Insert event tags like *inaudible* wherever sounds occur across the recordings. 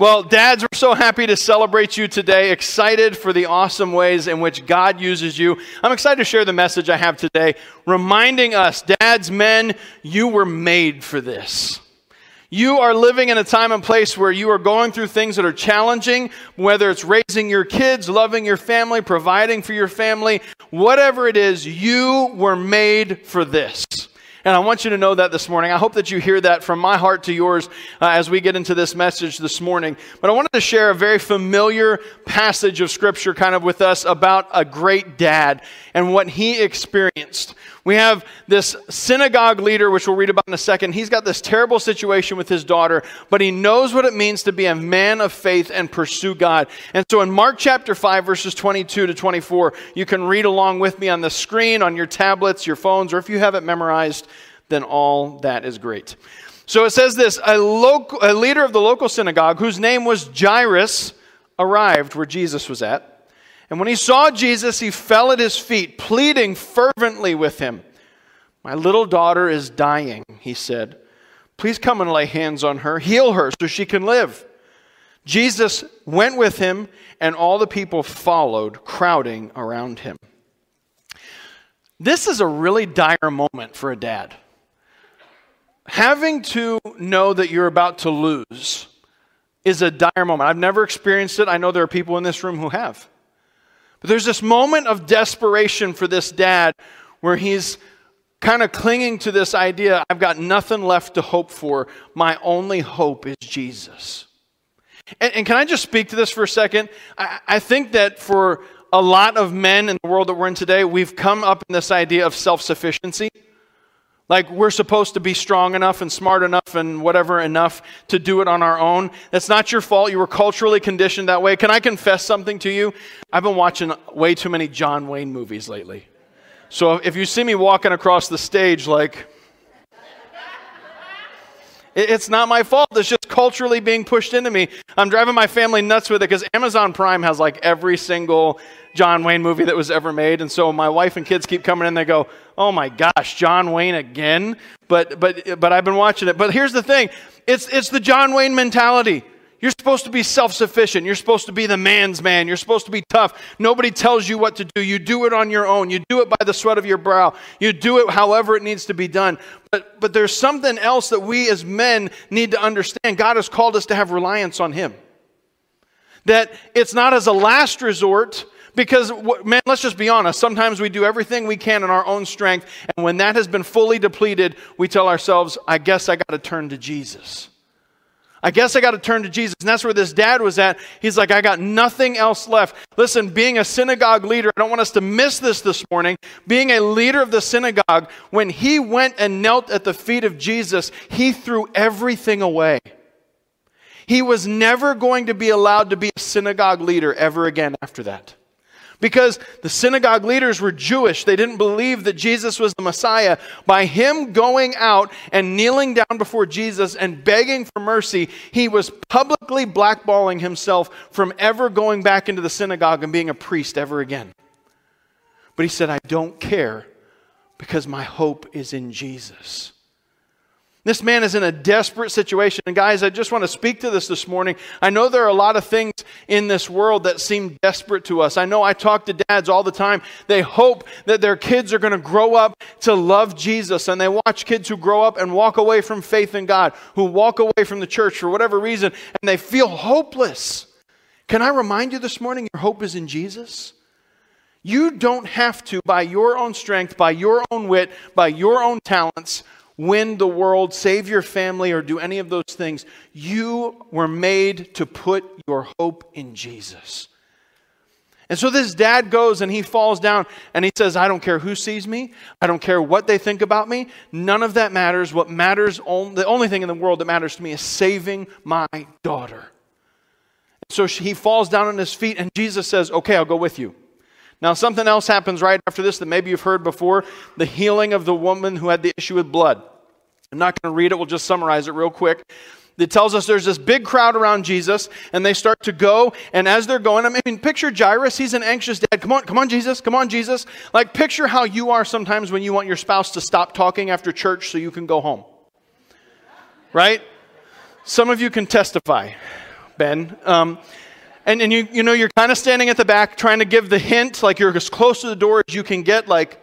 Well, dads, we're so happy to celebrate you today. Excited for the awesome ways in which God uses you. I'm excited to share the message I have today, reminding us, dads, men, you were made for this. You are living in a time and place where you are going through things that are challenging, whether it's raising your kids, loving your family, providing for your family, whatever it is, you were made for this. And I want you to know that this morning. I hope that you hear that from my heart to yours uh, as we get into this message this morning. But I wanted to share a very familiar passage of Scripture kind of with us about a great dad and what he experienced. We have this synagogue leader, which we'll read about in a second. He's got this terrible situation with his daughter, but he knows what it means to be a man of faith and pursue God. And so in Mark chapter 5, verses 22 to 24, you can read along with me on the screen, on your tablets, your phones, or if you have it memorized, then all that is great. So it says this a, local, a leader of the local synagogue, whose name was Jairus, arrived where Jesus was at. And when he saw Jesus, he fell at his feet, pleading fervently with him. My little daughter is dying, he said. Please come and lay hands on her, heal her so she can live. Jesus went with him, and all the people followed, crowding around him. This is a really dire moment for a dad. Having to know that you're about to lose is a dire moment. I've never experienced it. I know there are people in this room who have. But there's this moment of desperation for this dad where he's kind of clinging to this idea I've got nothing left to hope for. My only hope is Jesus. And, and can I just speak to this for a second? I, I think that for a lot of men in the world that we're in today, we've come up in this idea of self sufficiency. Like we're supposed to be strong enough and smart enough and whatever enough to do it on our own. That's not your fault. You were culturally conditioned that way. Can I confess something to you? I've been watching way too many John Wayne movies lately. So if you see me walking across the stage like, it's not my fault. It's just culturally being pushed into me. I'm driving my family nuts with it because Amazon Prime has like every single John Wayne movie that was ever made. And so my wife and kids keep coming in. They go, "Oh my gosh, John Wayne again!" But but but I've been watching it. But here's the thing: it's it's the John Wayne mentality. You're supposed to be self sufficient. You're supposed to be the man's man. You're supposed to be tough. Nobody tells you what to do. You do it on your own. You do it by the sweat of your brow. You do it however it needs to be done. But, but there's something else that we as men need to understand. God has called us to have reliance on Him. That it's not as a last resort, because, man, let's just be honest. Sometimes we do everything we can in our own strength. And when that has been fully depleted, we tell ourselves, I guess I got to turn to Jesus. I guess I got to turn to Jesus. And that's where this dad was at. He's like, I got nothing else left. Listen, being a synagogue leader, I don't want us to miss this this morning. Being a leader of the synagogue, when he went and knelt at the feet of Jesus, he threw everything away. He was never going to be allowed to be a synagogue leader ever again after that. Because the synagogue leaders were Jewish. They didn't believe that Jesus was the Messiah. By him going out and kneeling down before Jesus and begging for mercy, he was publicly blackballing himself from ever going back into the synagogue and being a priest ever again. But he said, I don't care because my hope is in Jesus. This man is in a desperate situation. And guys, I just want to speak to this this morning. I know there are a lot of things in this world that seem desperate to us. I know I talk to dads all the time. They hope that their kids are going to grow up to love Jesus. And they watch kids who grow up and walk away from faith in God, who walk away from the church for whatever reason, and they feel hopeless. Can I remind you this morning your hope is in Jesus? You don't have to, by your own strength, by your own wit, by your own talents, win the world, save your family, or do any of those things. You were made to put your hope in Jesus. And so this dad goes and he falls down and he says, I don't care who sees me. I don't care what they think about me. None of that matters. What matters, the only thing in the world that matters to me is saving my daughter. And so he falls down on his feet and Jesus says, Okay, I'll go with you. Now, something else happens right after this that maybe you've heard before the healing of the woman who had the issue with blood. I'm not going to read it, we'll just summarize it real quick. It tells us there's this big crowd around Jesus, and they start to go. And as they're going, I mean, picture Jairus. He's an anxious dad. Come on, come on, Jesus. Come on, Jesus. Like, picture how you are sometimes when you want your spouse to stop talking after church so you can go home. Right? Some of you can testify. Ben. Um, and, and you, you know, you're kind of standing at the back trying to give the hint, like you're as close to the door as you can get, like,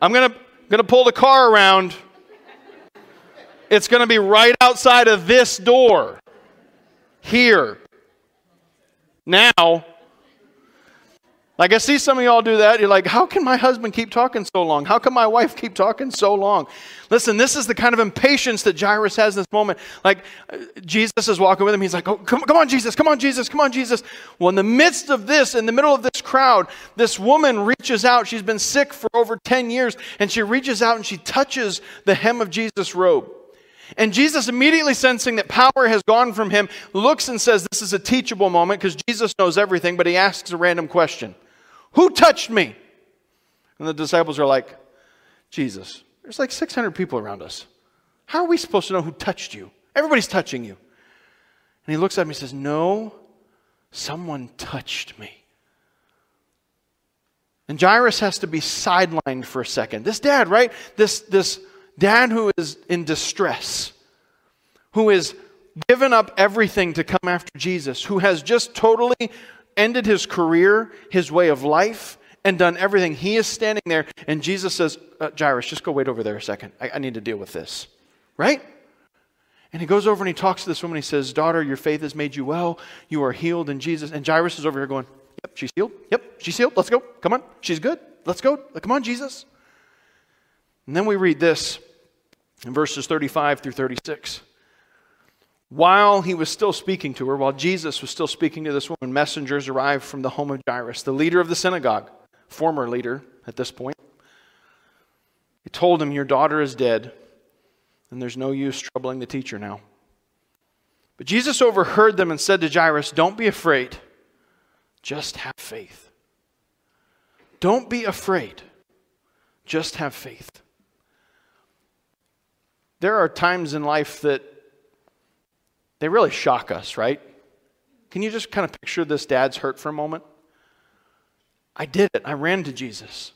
I'm going to going to pull the car around. It's going to be right outside of this door. Here. Now, like I see some of y'all do that. You're like, how can my husband keep talking so long? How can my wife keep talking so long? Listen, this is the kind of impatience that Jairus has in this moment. Like Jesus is walking with him. He's like, oh, come, come on, Jesus, come on, Jesus, come on, Jesus. Well, in the midst of this, in the middle of this crowd, this woman reaches out. She's been sick for over 10 years, and she reaches out and she touches the hem of Jesus' robe. And Jesus, immediately sensing that power has gone from him, looks and says, This is a teachable moment because Jesus knows everything, but he asks a random question. Who touched me? And the disciples are like, Jesus, there's like 600 people around us. How are we supposed to know who touched you? Everybody's touching you. And he looks at me and says, No, someone touched me. And Jairus has to be sidelined for a second. This dad, right? This, this dad who is in distress, who is given up everything to come after Jesus, who has just totally ended his career, his way of life, and done everything. He is standing there, and Jesus says, uh, Jairus, just go wait over there a second. I, I need to deal with this. Right? And he goes over and he talks to this woman. He says, Daughter, your faith has made you well. You are healed in Jesus. And Jairus is over here going, Yep, she's healed. Yep, she's healed. Let's go. Come on. She's good. Let's go. Come on, Jesus. And then we read this in verses 35 through 36 while he was still speaking to her, while Jesus was still speaking to this woman, messengers arrived from the home of Jairus, the leader of the synagogue, former leader at this point. He told him, Your daughter is dead, and there's no use troubling the teacher now. But Jesus overheard them and said to Jairus, Don't be afraid, just have faith. Don't be afraid, just have faith. There are times in life that they really shock us, right? Can you just kind of picture this dad's hurt for a moment? I did it. I ran to Jesus.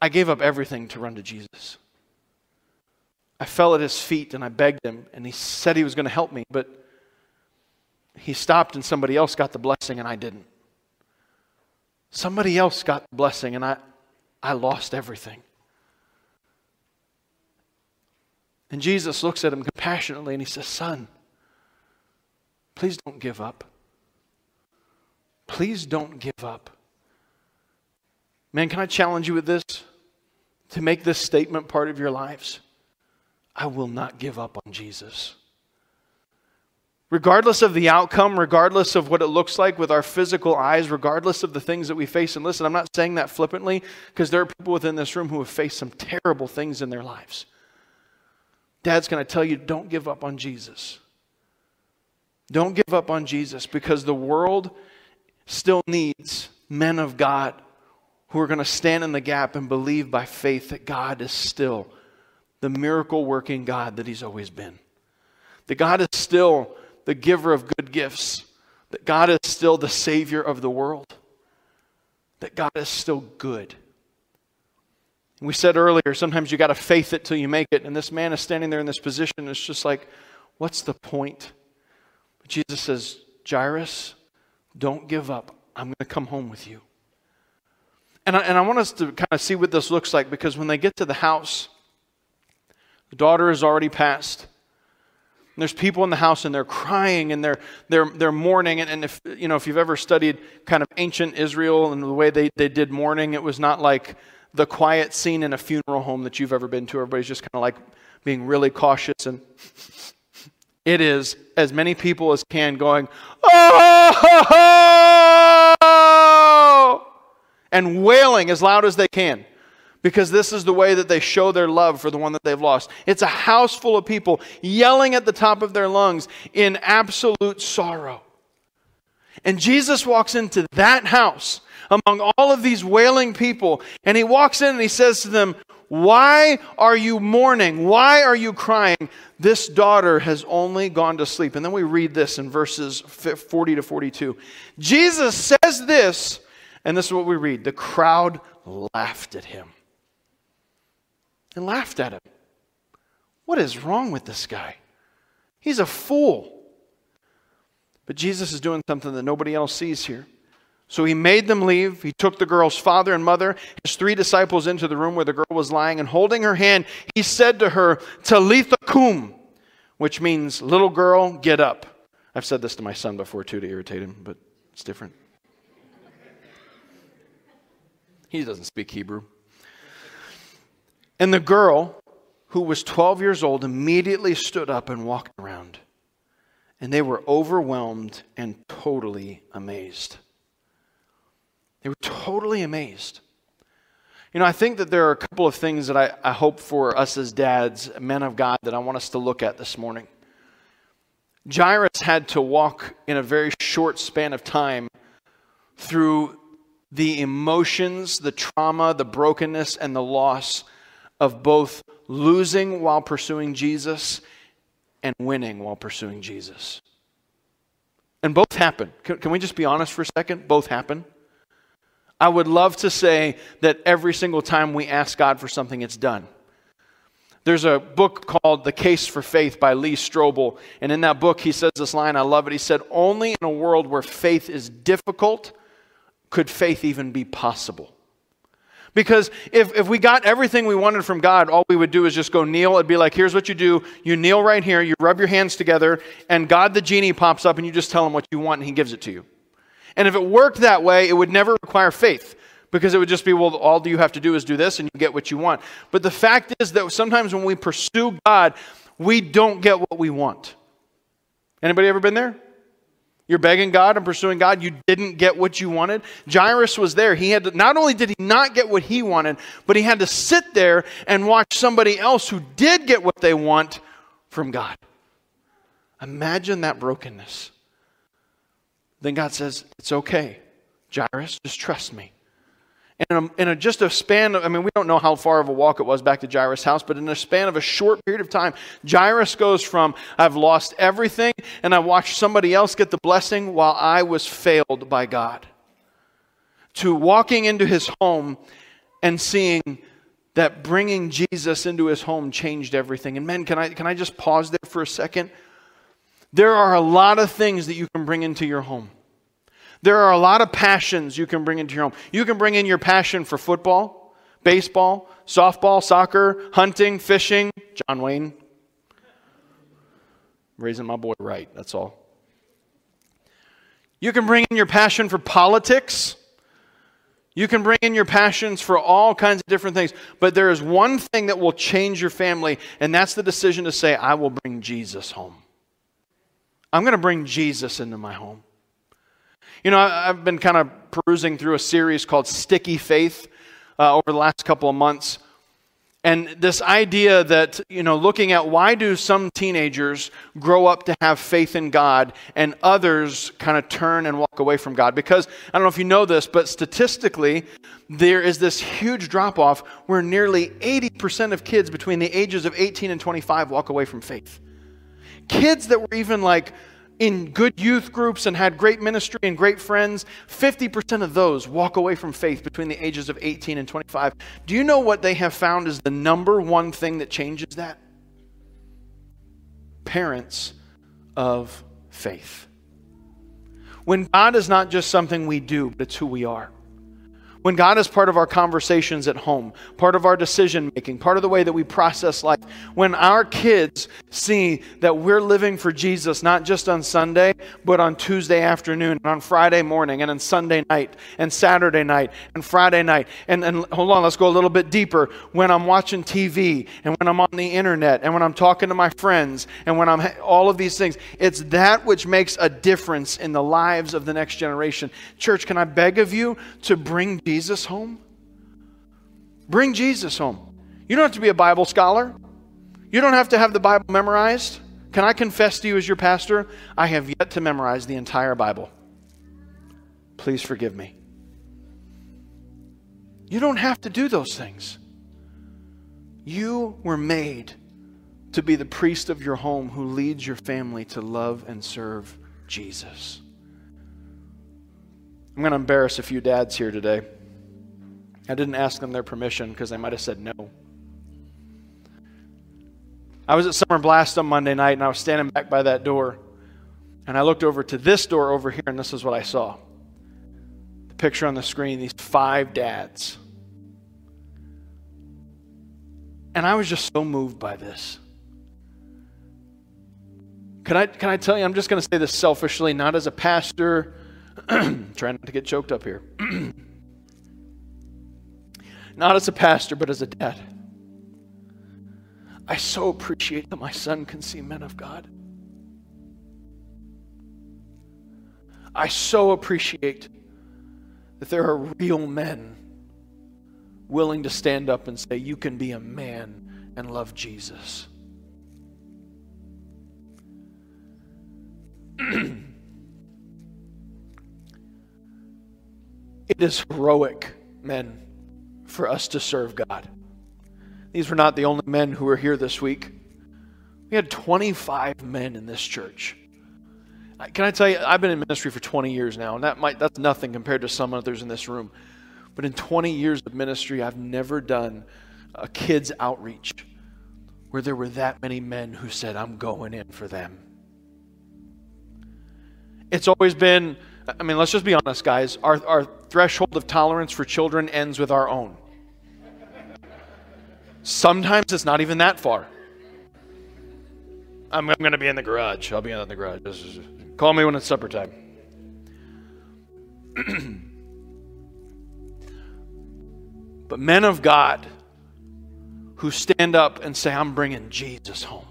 I gave up everything to run to Jesus. I fell at his feet and I begged him, and he said he was going to help me, but he stopped and somebody else got the blessing and I didn't. Somebody else got the blessing and I, I lost everything. And Jesus looks at him compassionately and he says, Son, please don't give up. Please don't give up. Man, can I challenge you with this? To make this statement part of your lives? I will not give up on Jesus. Regardless of the outcome, regardless of what it looks like with our physical eyes, regardless of the things that we face. And listen, I'm not saying that flippantly because there are people within this room who have faced some terrible things in their lives. Dad's going to tell you don't give up on Jesus. Don't give up on Jesus because the world still needs men of God who are going to stand in the gap and believe by faith that God is still the miracle working God that He's always been. That God is still the giver of good gifts. That God is still the Savior of the world. That God is still good. We said earlier, sometimes you got to faith it till you make it. And this man is standing there in this position. It's just like, what's the point? Jesus says, Jairus, don't give up. I'm going to come home with you. And I, and I want us to kind of see what this looks like because when they get to the house, the daughter is already passed. And there's people in the house and they're crying and they're, they're, they're mourning. And, and if, you know, if you've ever studied kind of ancient Israel and the way they, they did mourning, it was not like the quiet scene in a funeral home that you've ever been to. Everybody's just kind of like being really cautious. And it is as many people as can going, oh, and wailing as loud as they can because this is the way that they show their love for the one that they've lost. It's a house full of people yelling at the top of their lungs in absolute sorrow. And Jesus walks into that house among all of these wailing people. And he walks in and he says to them, Why are you mourning? Why are you crying? This daughter has only gone to sleep. And then we read this in verses 40 to 42. Jesus says this, And this is what we read the crowd laughed at him. And laughed at him. What is wrong with this guy? He's a fool. But Jesus is doing something that nobody else sees here. So he made them leave. He took the girl's father and mother, his three disciples, into the room where the girl was lying, and holding her hand, he said to her, Talitha cum, which means, little girl, get up. I've said this to my son before too to irritate him, but it's different. He doesn't speak Hebrew. And the girl, who was 12 years old, immediately stood up and walked around. And they were overwhelmed and totally amazed. They were totally amazed. You know, I think that there are a couple of things that I, I hope for us as dads, men of God, that I want us to look at this morning. Jairus had to walk in a very short span of time through the emotions, the trauma, the brokenness, and the loss of both losing while pursuing Jesus and winning while pursuing Jesus. And both happen. Can, can we just be honest for a second? Both happen. I would love to say that every single time we ask God for something, it's done. There's a book called The Case for Faith by Lee Strobel. And in that book, he says this line, I love it. He said, Only in a world where faith is difficult could faith even be possible. Because if, if we got everything we wanted from God, all we would do is just go kneel. It'd be like, here's what you do. You kneel right here, you rub your hands together, and God the genie pops up, and you just tell him what you want, and he gives it to you. And if it worked that way, it would never require faith because it would just be, well, all you have to do is do this and you get what you want. But the fact is that sometimes when we pursue God, we don't get what we want. Anybody ever been there? You're begging God and pursuing God, you didn't get what you wanted. Jairus was there. He had to, not only did he not get what he wanted, but he had to sit there and watch somebody else who did get what they want from God. Imagine that brokenness. Then God says, It's okay. Jairus, just trust me. And in, a, in a, just a span of, I mean, we don't know how far of a walk it was back to Jairus' house, but in a span of a short period of time, Jairus goes from, I've lost everything, and I watched somebody else get the blessing while I was failed by God, to walking into his home and seeing that bringing Jesus into his home changed everything. And men, can I, can I just pause there for a second? There are a lot of things that you can bring into your home. There are a lot of passions you can bring into your home. You can bring in your passion for football, baseball, softball, soccer, hunting, fishing. John Wayne. I'm raising my boy right, that's all. You can bring in your passion for politics. You can bring in your passions for all kinds of different things. But there is one thing that will change your family, and that's the decision to say, I will bring Jesus home. I'm going to bring Jesus into my home. You know, I've been kind of perusing through a series called Sticky Faith uh, over the last couple of months. And this idea that, you know, looking at why do some teenagers grow up to have faith in God and others kind of turn and walk away from God? Because I don't know if you know this, but statistically, there is this huge drop off where nearly 80% of kids between the ages of 18 and 25 walk away from faith. Kids that were even like in good youth groups and had great ministry and great friends, 50% of those walk away from faith between the ages of 18 and 25. Do you know what they have found is the number one thing that changes that? Parents of faith. When God is not just something we do, but it's who we are. When God is part of our conversations at home, part of our decision making, part of the way that we process life, when our kids see that we're living for Jesus not just on Sunday, but on Tuesday afternoon, and on Friday morning, and on Sunday night, and Saturday night, and Friday night, and, and hold on, let's go a little bit deeper. When I'm watching TV, and when I'm on the internet, and when I'm talking to my friends, and when I'm all of these things, it's that which makes a difference in the lives of the next generation. Church, can I beg of you to bring Jesus? Jesus home? Bring Jesus home. You don't have to be a Bible scholar. You don't have to have the Bible memorized. Can I confess to you as your pastor? I have yet to memorize the entire Bible. Please forgive me. You don't have to do those things. You were made to be the priest of your home who leads your family to love and serve Jesus. I'm going to embarrass a few dads here today. I didn't ask them their permission because they might have said no. I was at Summer Blast on Monday night and I was standing back by that door. And I looked over to this door over here, and this is what I saw. The picture on the screen these five dads. And I was just so moved by this. Can I, can I tell you, I'm just going to say this selfishly, not as a pastor, *clears throat* trying not to get choked up here. *clears throat* not as a pastor, but as a dad. I so appreciate that my son can see men of God. I so appreciate that there are real men willing to stand up and say, You can be a man and love Jesus. *clears throat* it is heroic, men, for us to serve God. These were not the only men who were here this week. We had 25 men in this church. Can I tell you, I've been in ministry for 20 years now, and that might, that's nothing compared to some others in this room. But in 20 years of ministry, I've never done a kids' outreach where there were that many men who said, I'm going in for them. It's always been, I mean, let's just be honest, guys. Our, our threshold of tolerance for children ends with our own. Sometimes it's not even that far. I'm, I'm going to be in the garage. I'll be in the garage. Call me when it's supper time. *clears throat* but men of God who stand up and say, I'm bringing Jesus home.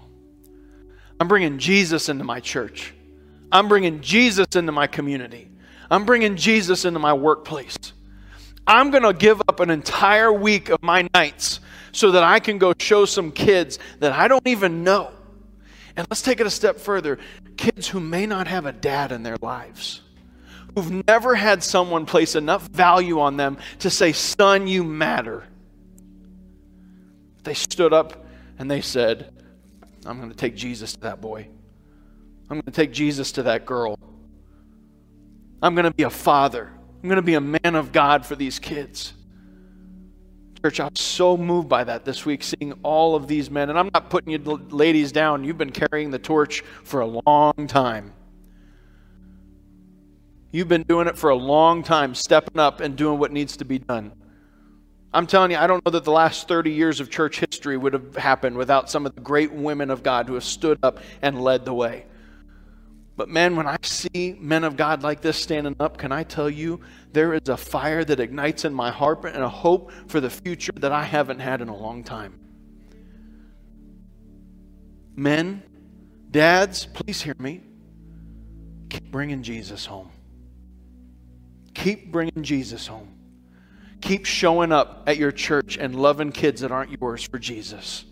I'm bringing Jesus into my church. I'm bringing Jesus into my community. I'm bringing Jesus into my workplace. I'm going to give up an entire week of my nights so that I can go show some kids that I don't even know. And let's take it a step further kids who may not have a dad in their lives, who've never had someone place enough value on them to say, Son, you matter. They stood up and they said, I'm going to take Jesus to that boy. I'm going to take Jesus to that girl. I'm going to be a father. I'm going to be a man of God for these kids. Church, I was so moved by that this week, seeing all of these men. And I'm not putting you ladies down. You've been carrying the torch for a long time. You've been doing it for a long time, stepping up and doing what needs to be done. I'm telling you, I don't know that the last 30 years of church history would have happened without some of the great women of God who have stood up and led the way. But man, when I see men of God like this standing up, can I tell you, there is a fire that ignites in my heart and a hope for the future that I haven't had in a long time. Men, dads, please hear me. Keep bringing Jesus home. Keep bringing Jesus home. Keep showing up at your church and loving kids that aren't yours for Jesus.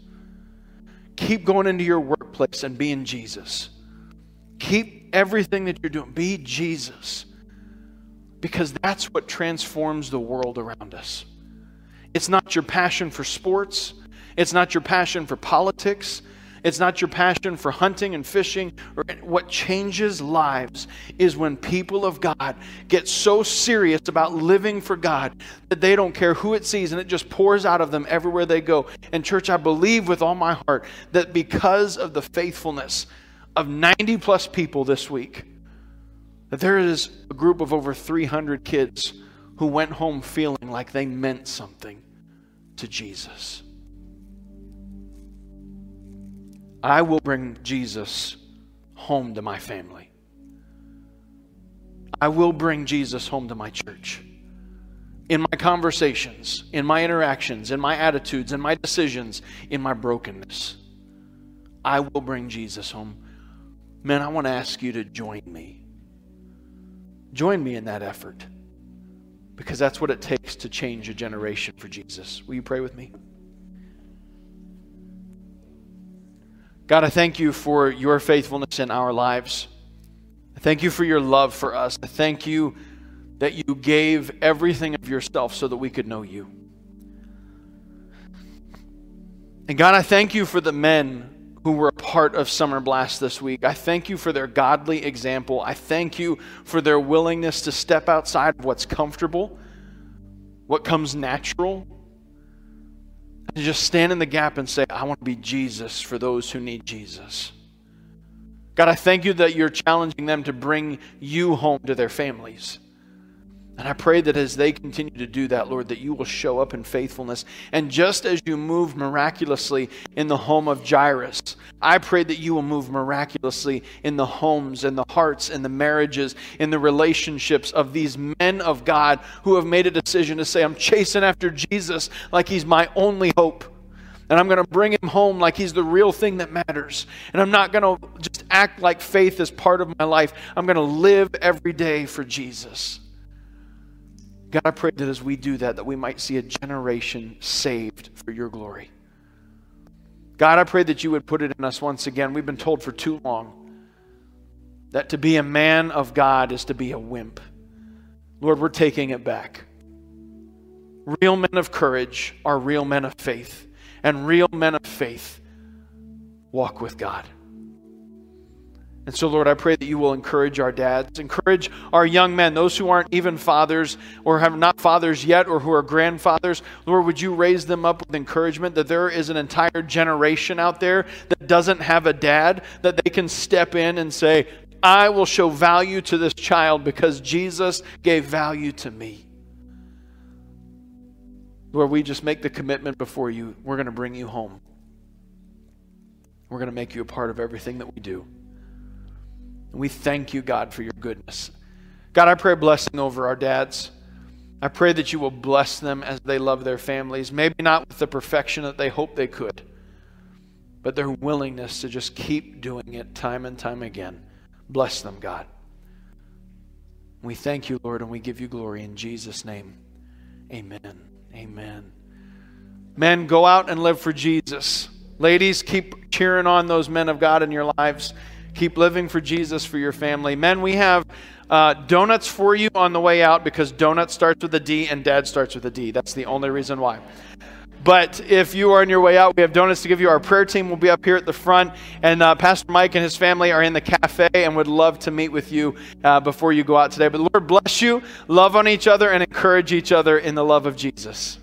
Keep going into your workplace and being Jesus. Keep everything that you're doing, be Jesus. Because that's what transforms the world around us. It's not your passion for sports, it's not your passion for politics, it's not your passion for hunting and fishing. What changes lives is when people of God get so serious about living for God that they don't care who it sees and it just pours out of them everywhere they go. And, church, I believe with all my heart that because of the faithfulness of 90 plus people this week, that there is a group of over 300 kids who went home feeling like they meant something to Jesus. I will bring Jesus home to my family. I will bring Jesus home to my church. In my conversations, in my interactions, in my attitudes, in my decisions, in my brokenness, I will bring Jesus home. Man, I want to ask you to join me. Join me in that effort because that's what it takes to change a generation for Jesus. Will you pray with me? God, I thank you for your faithfulness in our lives. I thank you for your love for us. I thank you that you gave everything of yourself so that we could know you. And God, I thank you for the men who were a part of Summer Blast this week. I thank you for their godly example. I thank you for their willingness to step outside of what's comfortable, what comes natural, and just stand in the gap and say, I want to be Jesus for those who need Jesus. God, I thank you that you're challenging them to bring you home to their families. And I pray that as they continue to do that, Lord, that you will show up in faithfulness. And just as you move miraculously in the home of Jairus, I pray that you will move miraculously in the homes and the hearts and the marriages, in the relationships of these men of God who have made a decision to say, I'm chasing after Jesus like he's my only hope. And I'm going to bring him home like he's the real thing that matters. And I'm not going to just act like faith is part of my life. I'm going to live every day for Jesus. God, I pray that as we do that, that we might see a generation saved for your glory. God, I pray that you would put it in us once again. We've been told for too long that to be a man of God is to be a wimp. Lord, we're taking it back. Real men of courage are real men of faith, and real men of faith walk with God. And so, Lord, I pray that you will encourage our dads, encourage our young men, those who aren't even fathers or have not fathers yet or who are grandfathers. Lord, would you raise them up with encouragement that there is an entire generation out there that doesn't have a dad, that they can step in and say, I will show value to this child because Jesus gave value to me. Lord, we just make the commitment before you. We're going to bring you home. We're going to make you a part of everything that we do. And we thank you, God, for your goodness. God, I pray blessing over our dads. I pray that you will bless them as they love their families, maybe not with the perfection that they hope they could, but their willingness to just keep doing it time and time again. Bless them, God. We thank you, Lord, and we give you glory in Jesus' name. Amen. Amen. Men, go out and live for Jesus. Ladies, keep cheering on those men of God in your lives. Keep living for Jesus for your family. Men, we have uh, donuts for you on the way out because donut starts with a D and dad starts with a D. That's the only reason why. But if you are on your way out, we have donuts to give you. Our prayer team will be up here at the front, and uh, Pastor Mike and his family are in the cafe and would love to meet with you uh, before you go out today. But Lord bless you, love on each other, and encourage each other in the love of Jesus.